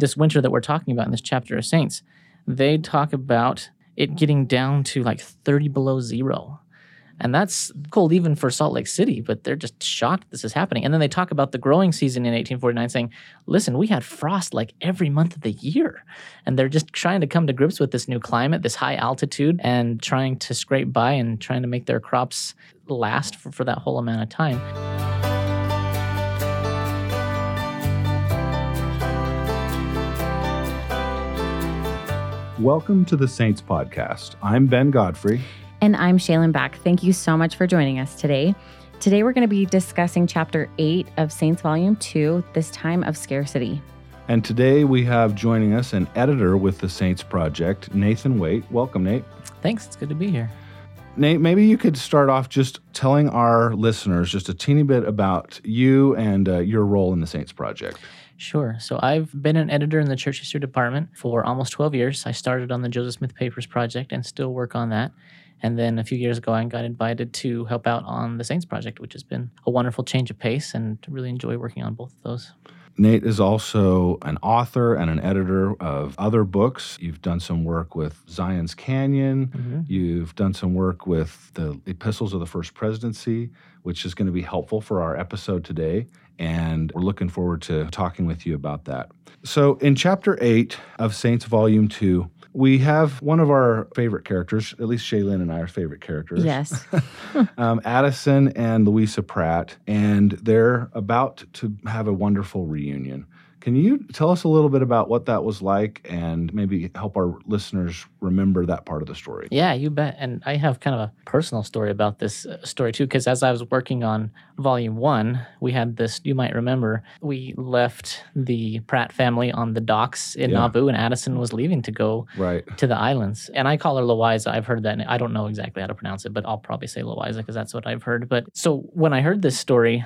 this winter that we're talking about in this chapter of Saints, they talk about it getting down to like 30 below zero. And that's cold even for Salt Lake City, but they're just shocked this is happening. And then they talk about the growing season in 1849, saying, listen, we had frost like every month of the year. And they're just trying to come to grips with this new climate, this high altitude, and trying to scrape by and trying to make their crops last for, for that whole amount of time. Welcome to the Saints Podcast. I'm Ben Godfrey. And I'm Shaylin Back. Thank you so much for joining us today. Today, we're going to be discussing chapter 8 of Saints Volume 2, This Time of Scarcity. And today we have joining us an editor with the Saints Project, Nathan Waite. Welcome, Nate. Thanks. It's good to be here. Nate, maybe you could start off just telling our listeners just a teeny bit about you and uh, your role in the Saints Project. Sure. So I've been an editor in the church history department for almost 12 years. I started on the Joseph Smith Papers project and still work on that. And then a few years ago, I got invited to help out on the Saints Project, which has been a wonderful change of pace and really enjoy working on both of those. Nate is also an author and an editor of other books. You've done some work with Zion's Canyon. Mm-hmm. You've done some work with the Epistles of the First Presidency, which is going to be helpful for our episode today. And we're looking forward to talking with you about that. So, in chapter eight of Saints Volume 2, we have one of our favorite characters, at least Shaylin and I are favorite characters. Yes. um, Addison and Louisa Pratt, and they're about to have a wonderful reunion. Can you tell us a little bit about what that was like and maybe help our listeners remember that part of the story? Yeah, you bet. And I have kind of a personal story about this uh, story too, because as I was working on volume one, we had this, you might remember, we left the Pratt family on the docks in yeah. Nauvoo, and Addison was leaving to go right. to the islands. And I call her Louisa. I've heard that. I don't know exactly how to pronounce it, but I'll probably say Louisa because that's what I've heard. But so when I heard this story,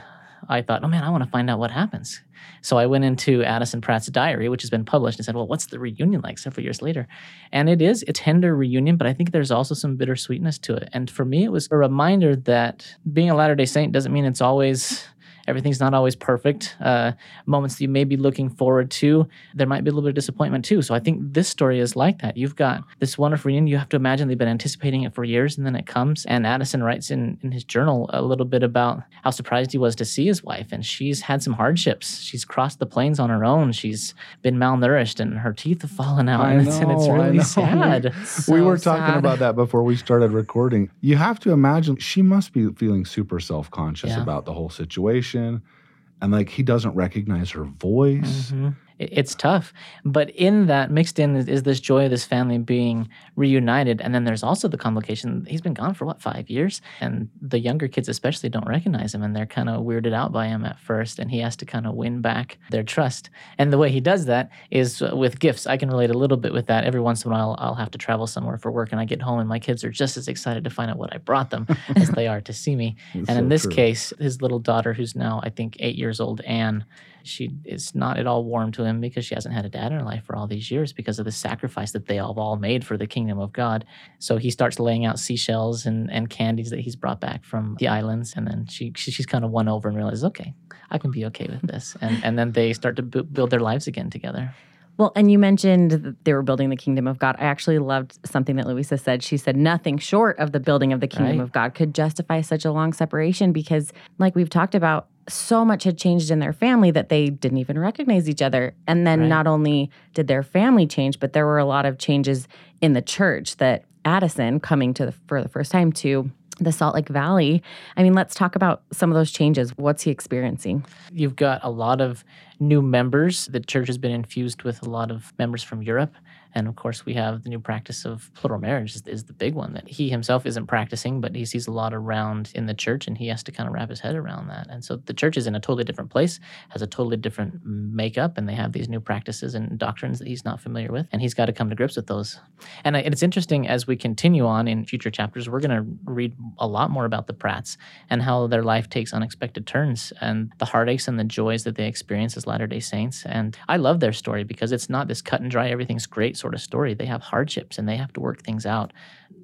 I thought, oh man, I want to find out what happens. So I went into Addison Pratt's diary, which has been published, and said, well, what's the reunion like several years later? And it is a tender reunion, but I think there's also some bittersweetness to it. And for me, it was a reminder that being a Latter day Saint doesn't mean it's always everything's not always perfect. Uh, moments that you may be looking forward to, there might be a little bit of disappointment too. So I think this story is like that. You've got this wonderful reunion. You have to imagine they've been anticipating it for years, and then it comes. And Addison writes in, in his journal a little bit about how surprised he was to see his wife. And she's had some hardships. She's crossed the plains on her own. She's been malnourished, and her teeth have fallen out. I and, know, it's, and it's really sad. So we were talking sad. about that before we started recording. You have to imagine she must be feeling super self conscious yeah. about the whole situation and like he doesn't recognize her voice. Mm-hmm it's tough. But in that, mixed in is, is, this joy of this family being reunited. And then there's also the complication he's been gone for what, five years? And the younger kids, especially, don't recognize him and they're kind of weirded out by him at first. And he has to kind of win back their trust. And the way he does that is uh, with gifts. I can relate a little bit with that. Every once in a while, I'll have to travel somewhere for work and I get home and my kids are just as excited to find out what I brought them as they are to see me. and so in this true. case, his little daughter, who's now, I think, eight years old, Anne, she is not at all warm to him because she hasn't had a dad in her life for all these years because of the sacrifice that they have all made for the kingdom of God. So he starts laying out seashells and, and candies that he's brought back from the islands. And then she, she she's kind of won over and realizes, okay, I can be okay with this. And, and then they start to b- build their lives again together. Well, and you mentioned that they were building the kingdom of God. I actually loved something that Louisa said. She said, Nothing short of the building of the kingdom right. of God could justify such a long separation because, like we've talked about, so much had changed in their family that they didn't even recognize each other. And then right. not only did their family change, but there were a lot of changes in the church that Addison coming to the, for the first time to the Salt Lake Valley. I mean, let's talk about some of those changes. What's he experiencing? You've got a lot of new members. The church has been infused with a lot of members from Europe. And of course, we have the new practice of plural marriage is, is, the big one that he himself isn't practicing, but he sees a lot around in the church and he has to kind of wrap his head around that. And so the church is in a totally different place, has a totally different makeup, and they have these new practices and doctrines that he's not familiar with. And he's got to come to grips with those. And it's interesting as we continue on in future chapters, we're going to read a lot more about the Pratts and how their life takes unexpected turns and the heartaches and the joys that they experience as Latter day Saints. And I love their story because it's not this cut and dry, everything's great sort of story. They have hardships and they have to work things out.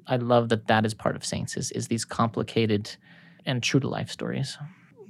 I love that that is part of Saints is, is these complicated and true to life stories.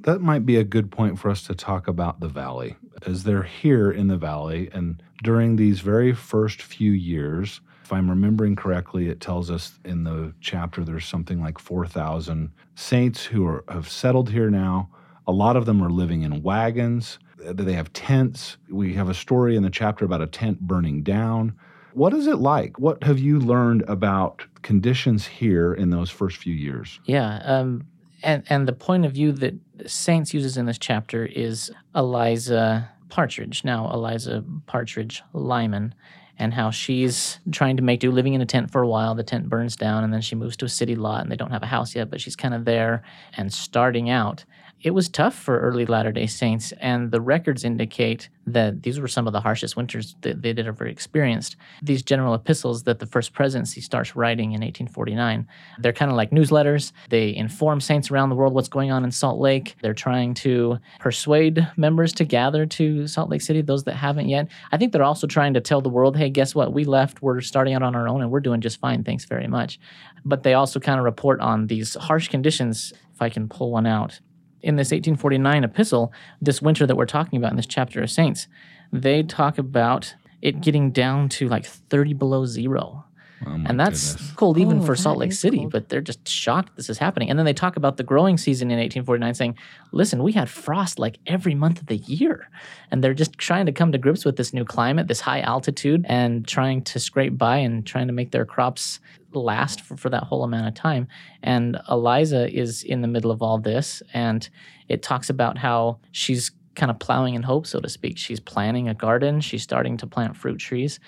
that might be a good point for us to talk about the valley as they're here in the valley and during these very first few years if i'm remembering correctly it tells us in the chapter there's something like 4000 saints who are, have settled here now a lot of them are living in wagons they have tents we have a story in the chapter about a tent burning down what is it like? What have you learned about conditions here in those first few years? Yeah um, and and the point of view that Saints uses in this chapter is Eliza Partridge, now Eliza Partridge Lyman, and how she's trying to make do living in a tent for a while. The tent burns down, and then she moves to a city lot, and they don't have a house yet, but she's kind of there and starting out it was tough for early Latter day Saints, and the records indicate that these were some of the harshest winters that they did ever experienced. These general epistles that the First Presidency starts writing in 1849, they're kind of like newsletters. They inform saints around the world what's going on in Salt Lake. They're trying to persuade members to gather to Salt Lake City, those that haven't yet. I think they're also trying to tell the world, hey, guess what? We left. We're starting out on our own, and we're doing just fine. Thanks very much. But they also kind of report on these harsh conditions, if I can pull one out in this 1849 epistle, this winter that we're talking about in this chapter of Saints, they talk about it getting down to like 30 below zero. Oh and that's goodness. cold even oh, for Salt Lake City, cold. but they're just shocked this is happening. And then they talk about the growing season in 1849, saying, listen, we had frost like every month of the year. And they're just trying to come to grips with this new climate, this high altitude, and trying to scrape by and trying to make their crops last for, for that whole amount of time. And Eliza is in the middle of all this, and it talks about how she's kind of plowing in hope, so to speak. She's planting a garden, she's starting to plant fruit trees.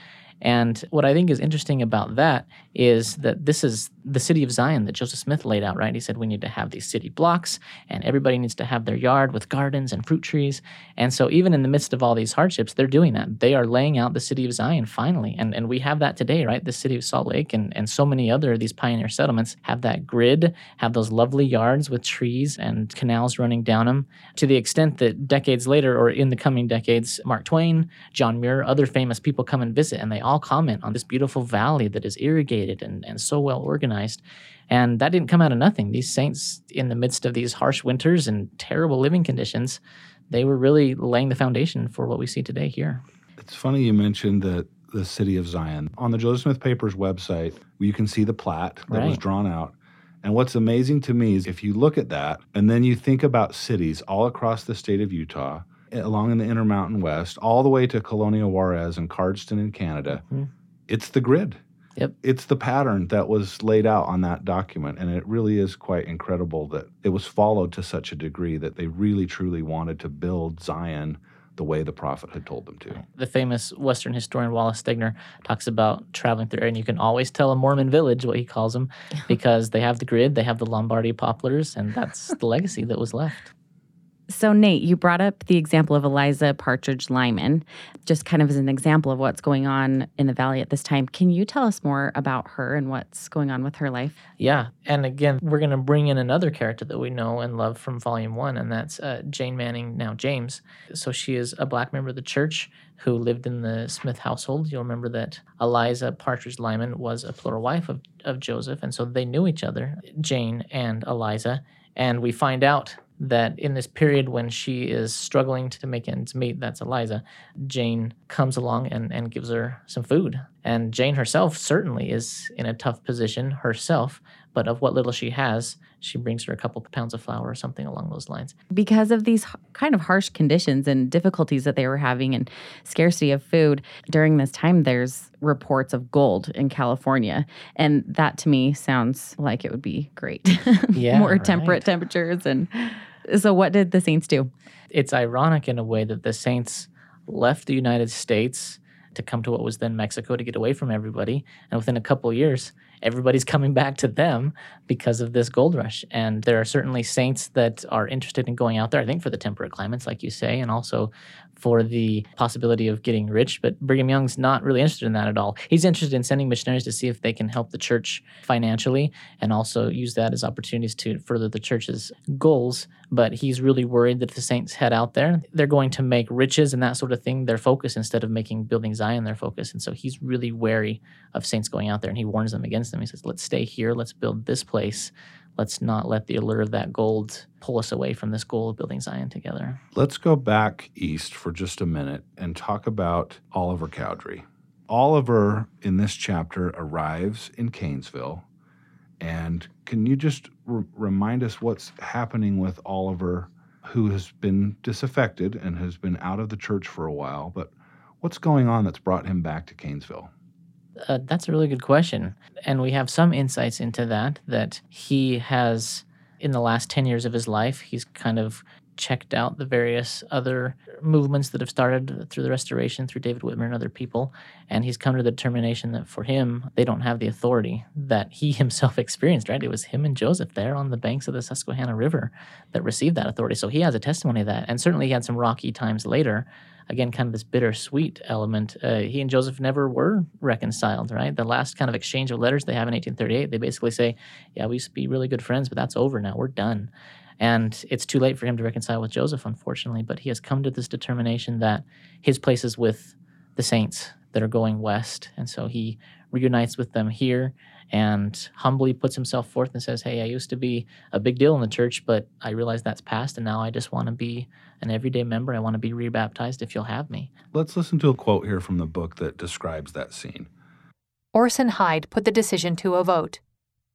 And what I think is interesting about that is that this is the city of Zion that Joseph Smith laid out, right? He said we need to have these city blocks and everybody needs to have their yard with gardens and fruit trees. And so even in the midst of all these hardships, they're doing that. They are laying out the city of Zion finally. And and we have that today, right? The city of Salt Lake and, and so many other of these pioneer settlements have that grid, have those lovely yards with trees and canals running down them. To the extent that decades later or in the coming decades, Mark Twain, John Muir, other famous people come and visit and they all comment on this beautiful valley that is irrigated and, and so well organized. And that didn't come out of nothing. These saints, in the midst of these harsh winters and terrible living conditions, they were really laying the foundation for what we see today here. It's funny you mentioned that the city of Zion. On the Joseph Smith Papers website, you can see the plat that right. was drawn out. And what's amazing to me is if you look at that and then you think about cities all across the state of Utah, along in the Intermountain West, all the way to Colonia Juarez and Cardston in Canada, mm-hmm. it's the grid. Yep. It's the pattern that was laid out on that document. And it really is quite incredible that it was followed to such a degree that they really, truly wanted to build Zion the way the prophet had told them to. The famous Western historian Wallace Stegner talks about traveling through, and you can always tell a Mormon village, what he calls them, because they have the grid, they have the Lombardy poplars, and that's the legacy that was left. So, Nate, you brought up the example of Eliza Partridge Lyman, just kind of as an example of what's going on in the valley at this time. Can you tell us more about her and what's going on with her life? Yeah. And again, we're going to bring in another character that we know and love from volume one, and that's uh, Jane Manning, now James. So, she is a black member of the church who lived in the Smith household. You'll remember that Eliza Partridge Lyman was a plural wife of, of Joseph, and so they knew each other, Jane and Eliza. And we find out that in this period when she is struggling to make ends meet, that's Eliza, Jane comes along and, and gives her some food. And Jane herself certainly is in a tough position herself, but of what little she has, she brings her a couple pounds of flour or something along those lines. Because of these kind of harsh conditions and difficulties that they were having and scarcity of food during this time, there's reports of gold in California. And that to me sounds like it would be great. Yeah. More right. temperate temperatures. And so, what did the Saints do? It's ironic in a way that the Saints left the United States to come to what was then Mexico to get away from everybody. And within a couple years, everybody's coming back to them because of this gold rush. And there are certainly saints that are interested in going out there, I think, for the temperate climates, like you say, and also for the possibility of getting rich. But Brigham Young's not really interested in that at all. He's interested in sending missionaries to see if they can help the church financially and also use that as opportunities to further the church's goals. But he's really worried that if the saints head out there, they're going to make riches and that sort of thing their focus instead of making building Zion their focus. And so he's really wary of saints going out there and he warns them against them. He says, let's stay here, let's build this place let's not let the allure of that gold pull us away from this goal of building Zion together. Let's go back east for just a minute and talk about Oliver Cowdery. Oliver in this chapter arrives in Kanesville. And can you just remind us what's happening with Oliver, who has been disaffected and has been out of the church for a while? But what's going on that's brought him back to Kanesville? Uh, that's a really good question. And we have some insights into that, that he has, in the last 10 years of his life, he's kind of checked out the various other movements that have started through the restoration through David Whitmer and other people and he's come to the determination that for him they don't have the authority that he himself experienced right it was him and Joseph there on the banks of the Susquehanna River that received that authority so he has a testimony of that and certainly he had some rocky times later again, kind of this bittersweet element. Uh, he and Joseph never were reconciled, right? The last kind of exchange of letters they have in 1838, they basically say, Yeah, we used to be really good friends, but that's over now. We're done. And it's too late for him to reconcile with Joseph, unfortunately, but he has come to this determination that his place is with the saints that are going west. And so he reunites with them here and humbly puts himself forth and says, Hey, I used to be a big deal in the church, but I realize that's past, and now I just want to be an everyday member. I want to be rebaptized if you'll have me. Let's listen to a quote here from the book that describes that scene. Orson Hyde put the decision to a vote.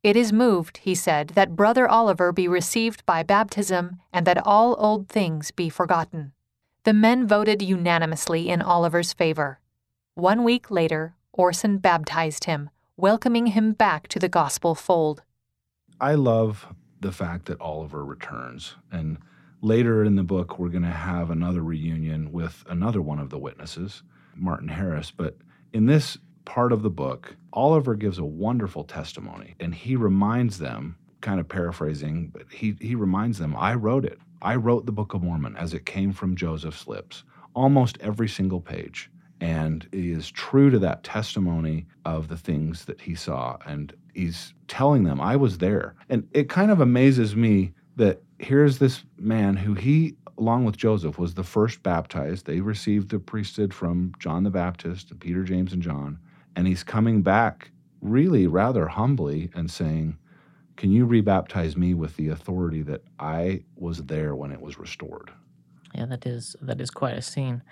It is moved, he said, that Brother Oliver be received by baptism and that all old things be forgotten. The men voted unanimously in Oliver's favor. One week later, Orson baptized him, welcoming him back to the gospel fold. I love the fact that Oliver returns. And later in the book, we're going to have another reunion with another one of the witnesses, Martin Harris. But in this part of the book, Oliver gives a wonderful testimony and he reminds them, kind of paraphrasing, but he, he reminds them, I wrote it. I wrote the Book of Mormon as it came from Joseph's lips, almost every single page and he is true to that testimony of the things that he saw and he's telling them i was there. And it kind of amazes me that here's this man who he along with joseph was the first baptized. They received the priesthood from john the baptist and peter james and john. And he's coming back really rather humbly and saying can you rebaptize me with the authority that i was there when it was restored? Yeah that is that is quite a scene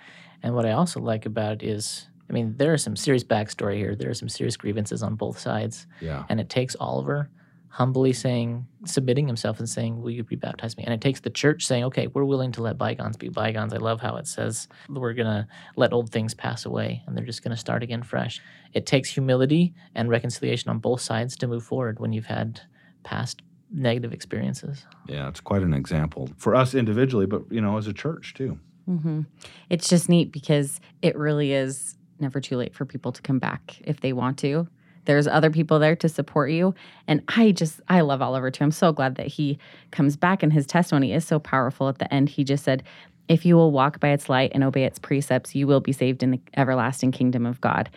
and what I also like about it is, I mean, there is some serious backstory here. There are some serious grievances on both sides. Yeah. And it takes Oliver humbly saying, submitting himself and saying, Will you rebaptize me? And it takes the church saying, Okay, we're willing to let bygones be bygones. I love how it says we're going to let old things pass away and they're just going to start again fresh. It takes humility and reconciliation on both sides to move forward when you've had past negative experiences. Yeah, it's quite an example for us individually, but, you know, as a church too. Mm-hmm. It's just neat because it really is never too late for people to come back if they want to. There's other people there to support you. And I just, I love Oliver too. I'm so glad that he comes back and his testimony is so powerful at the end. He just said, if you will walk by its light and obey its precepts, you will be saved in the everlasting kingdom of God.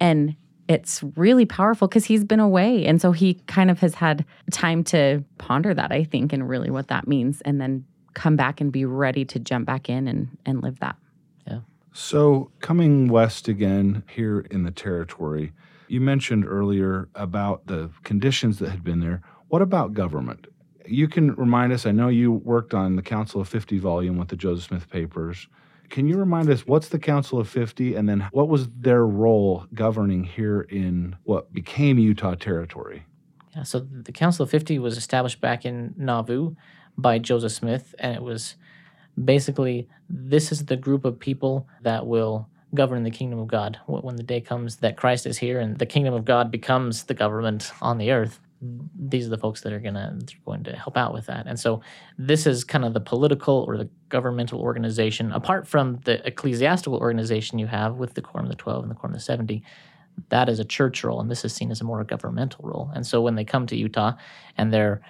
And it's really powerful because he's been away. And so he kind of has had time to ponder that, I think, and really what that means. And then come back and be ready to jump back in and, and live that. Yeah. So, coming west again here in the territory, you mentioned earlier about the conditions that had been there. What about government? You can remind us, I know you worked on the Council of 50 volume with the Joseph Smith papers. Can you remind us what's the Council of 50 and then what was their role governing here in what became Utah territory? Yeah, so the Council of 50 was established back in Nauvoo by Joseph Smith, and it was basically this is the group of people that will govern the kingdom of God. When the day comes that Christ is here and the kingdom of God becomes the government on the earth, these are the folks that are gonna going to help out with that. And so this is kind of the political or the governmental organization, apart from the ecclesiastical organization you have with the Quorum of the Twelve and the Quorum of the Seventy. That is a church role, and this is seen as a more governmental role. And so when they come to Utah and they're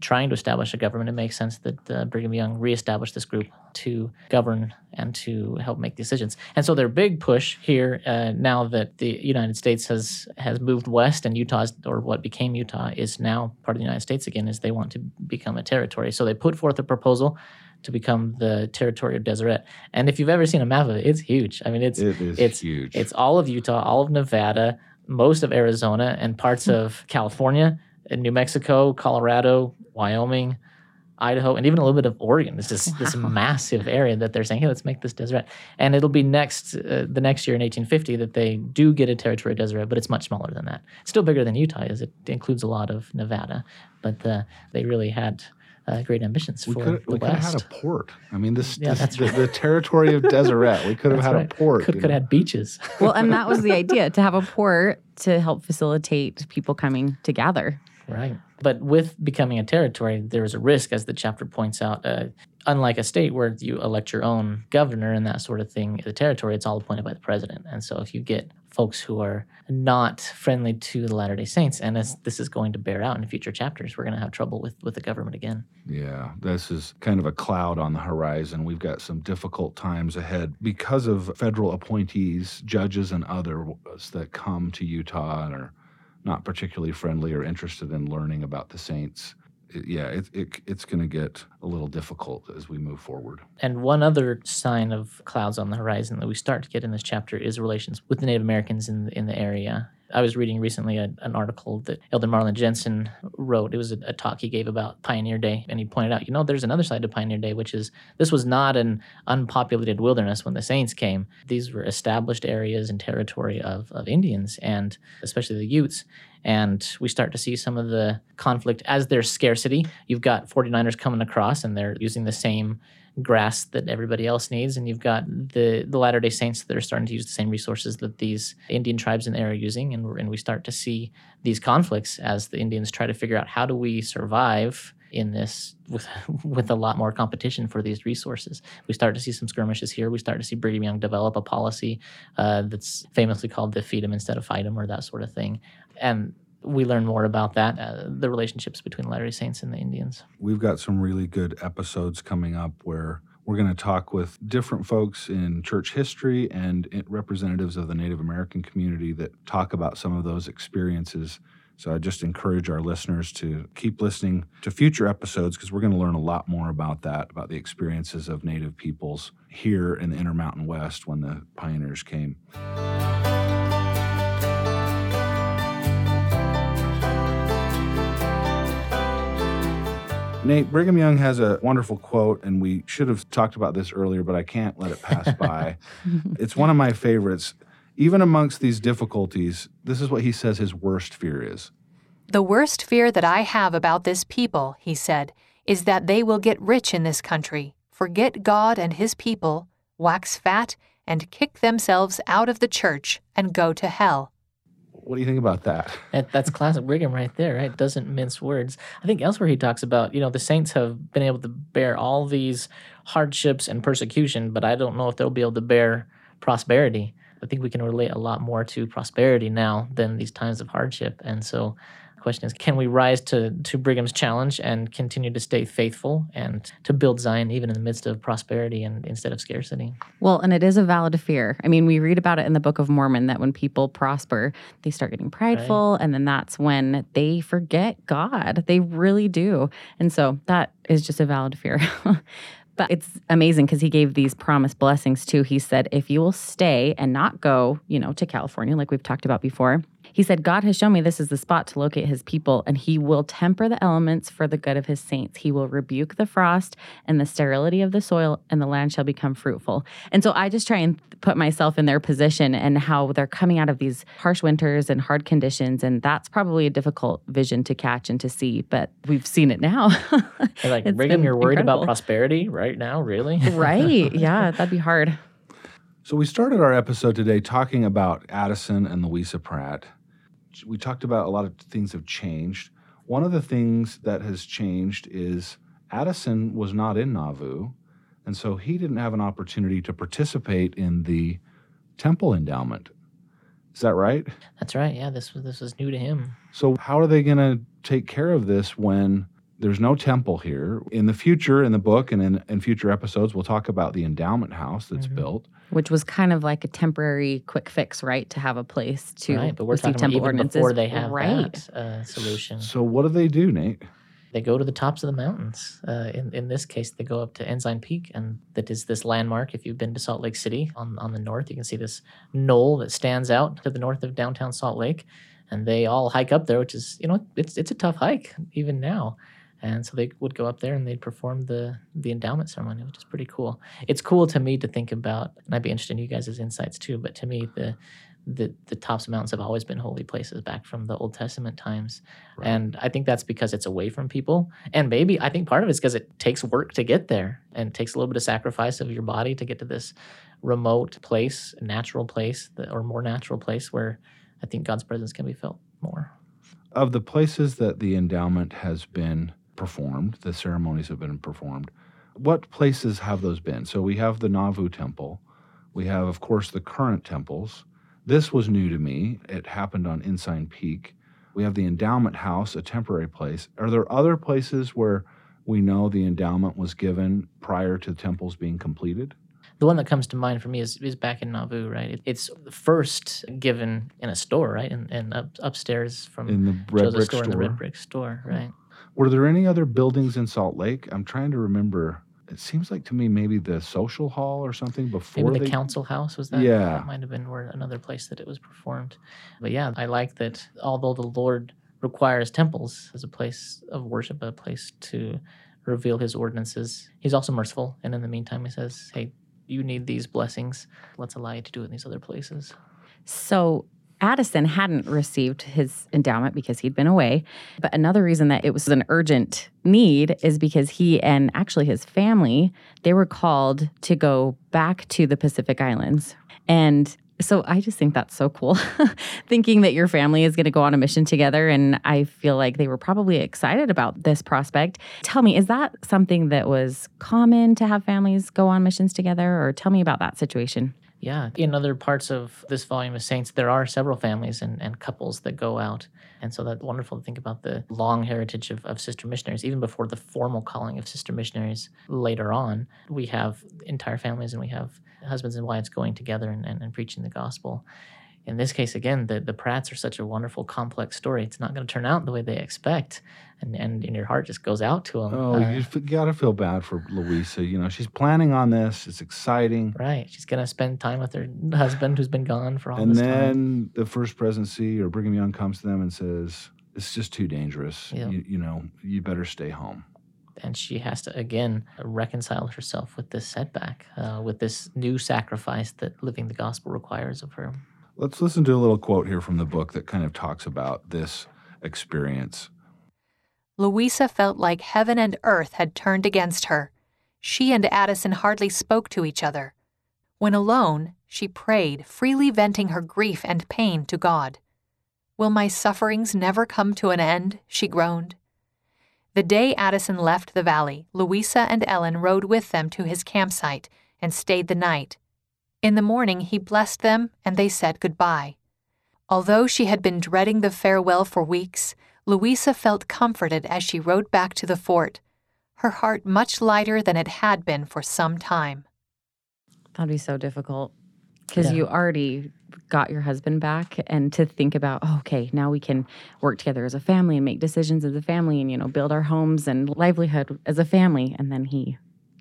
trying to establish a government, it makes sense that uh, Brigham Young reestablished this group to govern and to help make decisions. And so their big push here, uh, now that the United States has has moved west and Utah, or what became Utah, is now part of the United States again, is they want to become a territory. So they put forth a proposal to become the territory of Deseret. And if you've ever seen a map of it, it's huge. I mean, it's it is it's huge. It's all of Utah, all of Nevada, most of Arizona, and parts of California in New Mexico, Colorado, Wyoming, Idaho, and even a little bit of Oregon. It's just wow. this massive area that they're saying, "Hey, let's make this Deseret." And it'll be next uh, the next year in 1850 that they do get a territory Deseret, but it's much smaller than that. It's still bigger than Utah is. It includes a lot of Nevada, but uh, they really had. Uh, great ambitions we for could, the we West. could have had a port. I mean, this, yeah, this that's the, right. the, territory of Deseret. We could have had right. a port. Could, could have had beaches. well, and that was the idea to have a port to help facilitate people coming to gather. Right. But with becoming a territory, there is a risk, as the chapter points out. Uh, unlike a state where you elect your own governor and that sort of thing, the territory, it's all appointed by the president. And so if you get folks who are not friendly to the Latter day Saints, and as this is going to bear out in future chapters, we're going to have trouble with, with the government again. Yeah, this is kind of a cloud on the horizon. We've got some difficult times ahead because of federal appointees, judges, and others that come to Utah and are not particularly friendly or interested in learning about the saints. It, yeah, it, it, it's going to get a little difficult as we move forward. And one other sign of clouds on the horizon that we start to get in this chapter is relations with the Native Americans in, in the area. I was reading recently a, an article that Elder Marlin Jensen wrote. It was a, a, talk he gave about Pioneer Day, and he pointed out, you know, there's another side to Pioneer Day, which is this was not an unpopulated wilderness when the Saints came. These were established areas and territory of, of Indians, and especially the Utes. And we start to see some of the conflict as there's scarcity. You've got 49ers coming across, and they're using the same grass that everybody else needs, and you've got the the Latter Day Saints that are starting to use the same resources that these Indian tribes in there are using, and and we start to see these conflicts as the Indians try to figure out how do we survive in this with with a lot more competition for these resources. We start to see some skirmishes here. We start to see Brigham Young develop a policy uh, that's famously called the feed them instead of fight them or that sort of thing, and we learn more about that, uh, the relationships between Latter day Saints and the Indians. We've got some really good episodes coming up where we're going to talk with different folks in church history and representatives of the Native American community that talk about some of those experiences. So I just encourage our listeners to keep listening to future episodes because we're going to learn a lot more about that, about the experiences of Native peoples here in the Intermountain West when the pioneers came. Nate, Brigham Young has a wonderful quote, and we should have talked about this earlier, but I can't let it pass by. it's one of my favorites. Even amongst these difficulties, this is what he says his worst fear is. The worst fear that I have about this people, he said, is that they will get rich in this country, forget God and his people, wax fat, and kick themselves out of the church and go to hell. What do you think about that? that? That's classic Brigham right there, right? Doesn't mince words. I think elsewhere he talks about, you know, the saints have been able to bear all these hardships and persecution, but I don't know if they'll be able to bear prosperity. I think we can relate a lot more to prosperity now than these times of hardship. And so question is can we rise to, to Brigham's challenge and continue to stay faithful and to build Zion even in the midst of prosperity and instead of scarcity? Well, and it is a valid fear. I mean, we read about it in the Book of Mormon that when people prosper, they start getting prideful, right. and then that's when they forget God. They really do. And so that is just a valid fear. But it's amazing because he gave these promised blessings too. He said, if you will stay and not go, you know, to California, like we've talked about before, he said, God has shown me this is the spot to locate his people, and he will temper the elements for the good of his saints. He will rebuke the frost and the sterility of the soil, and the land shall become fruitful. And so I just try and put myself in their position and how they're coming out of these harsh winters and hard conditions. And that's probably a difficult vision to catch and to see, but we've seen it now. like, Brigham, you're worried incredible. about prosperity right now? Really? right. Yeah, that'd be hard. So we started our episode today talking about Addison and Louisa Pratt we talked about a lot of things have changed. One of the things that has changed is Addison was not in Nauvoo, and so he didn't have an opportunity to participate in the temple endowment. Is that right? That's right. Yeah, this was this was new to him. So how are they going to take care of this when there's no temple here? In the future, in the book and in, in future episodes, we'll talk about the endowment house that's mm-hmm. built which was kind of like a temporary quick fix, right? To have a place to right, but we're talking temple about even before they have right. that uh, solution. So what do they do, Nate? They go to the tops of the mountains. Uh, in in this case, they go up to Ensign Peak, and that is this landmark. If you've been to Salt Lake City on on the north, you can see this knoll that stands out to the north of downtown Salt Lake. and they all hike up there, which is you know it's it's a tough hike even now. And so they would go up there and they'd perform the the endowment ceremony, which is pretty cool. It's cool to me to think about, and I'd be interested in you guys' insights too. But to me, the the, the tops of mountains have always been holy places back from the Old Testament times. Right. And I think that's because it's away from people. And maybe I think part of it's because it takes work to get there and it takes a little bit of sacrifice of your body to get to this remote place, natural place, or more natural place where I think God's presence can be felt more. Of the places that the endowment has been performed, the ceremonies have been performed, what places have those been? So we have the Nauvoo Temple. We have, of course, the current temples. This was new to me. It happened on Ensign Peak. We have the Endowment House, a temporary place. Are there other places where we know the endowment was given prior to the temples being completed? The one that comes to mind for me is, is back in Nauvoo, right? It, it's first given in a store, right? And, and up, upstairs from in the red brick store, store. In the red brick store, right? Were there any other buildings in Salt Lake? I'm trying to remember. It seems like to me maybe the social hall or something before maybe the they... council house was that. Yeah, that might have been where another place that it was performed. But yeah, I like that. Although the Lord requires temples as a place of worship, a place to reveal His ordinances, He's also merciful. And in the meantime, He says, "Hey, you need these blessings. Let's allow you to do it in these other places." So Addison hadn't received his endowment because he'd been away. But another reason that it was an urgent need is because he and actually his family, they were called to go back to the Pacific Islands. And so I just think that's so cool. Thinking that your family is going to go on a mission together. And I feel like they were probably excited about this prospect. Tell me, is that something that was common to have families go on missions together? Or tell me about that situation. Yeah. In other parts of this volume of Saints, there are several families and, and couples that go out. And so that's wonderful to think about the long heritage of, of sister missionaries, even before the formal calling of sister missionaries later on. We have entire families and we have husbands and wives going together and, and, and preaching the gospel in this case, again, the, the Pratts are such a wonderful, complex story. It's not going to turn out the way they expect. And, and, and your heart just goes out to them. Oh, uh, you got to feel bad for Louisa. You know, she's planning on this. It's exciting. Right. She's going to spend time with her husband who's been gone for all and this time. And then the first presidency or Brigham Young comes to them and says, it's just too dangerous. Yep. You, you know, you better stay home and she has to again reconcile herself with this setback, uh, with this new sacrifice that living the gospel requires of her. Let's listen to a little quote here from the book that kind of talks about this experience. Louisa felt like heaven and earth had turned against her. She and Addison hardly spoke to each other. When alone, she prayed, freely venting her grief and pain to God. Will my sufferings never come to an end? she groaned. The day Addison left the valley, Louisa and Ellen rode with them to his campsite and stayed the night. In the morning, he blessed them, and they said goodbye. Although she had been dreading the farewell for weeks, Louisa felt comforted as she rode back to the fort, her heart much lighter than it had been for some time. That'd be so difficult because yeah. you already got your husband back and to think about oh, okay now we can work together as a family and make decisions as a family and you know build our homes and livelihood as a family and then he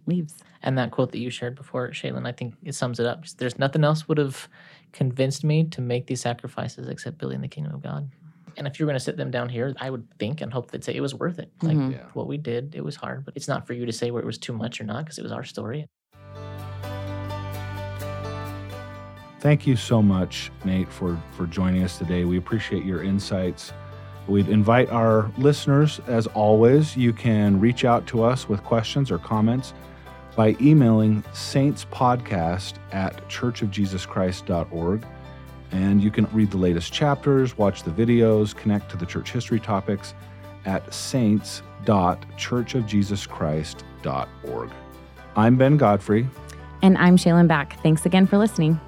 leaves. And that quote that you shared before, Shaylin, I think it sums it up. There's nothing else would have convinced me to make these sacrifices except building the kingdom of God. And if you're going to sit them down here, I would think and hope they'd say it was worth it. Like mm-hmm. yeah. what we did, it was hard, but it's not for you to say where it was too much or not because it was our story. Thank you so much, Nate, for, for joining us today. We appreciate your insights. We'd invite our listeners, as always, you can reach out to us with questions or comments by emailing saintspodcast at churchofjesuschrist.org. And you can read the latest chapters, watch the videos, connect to the church history topics at saints.churchofjesuschrist.org. I'm Ben Godfrey. And I'm Shaylin Back. Thanks again for listening.